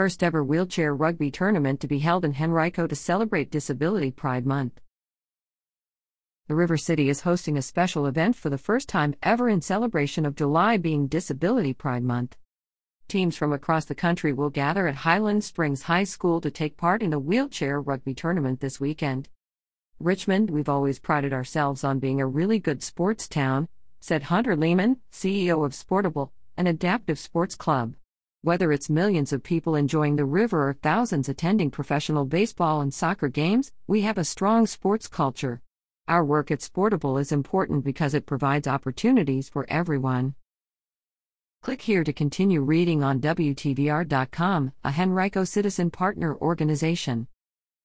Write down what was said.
first ever wheelchair rugby tournament to be held in Henrico to celebrate Disability Pride Month. The River City is hosting a special event for the first time ever in celebration of July being Disability Pride Month. Teams from across the country will gather at Highland Springs High School to take part in the wheelchair rugby tournament this weekend. Richmond, we've always prided ourselves on being a really good sports town, said Hunter Leemon, CEO of Sportable, an adaptive sports club. Whether it's millions of people enjoying the river or thousands attending professional baseball and soccer games, we have a strong sports culture. Our work at Sportable is important because it provides opportunities for everyone. Click here to continue reading on WTVR.com, a Henrico Citizen Partner Organization.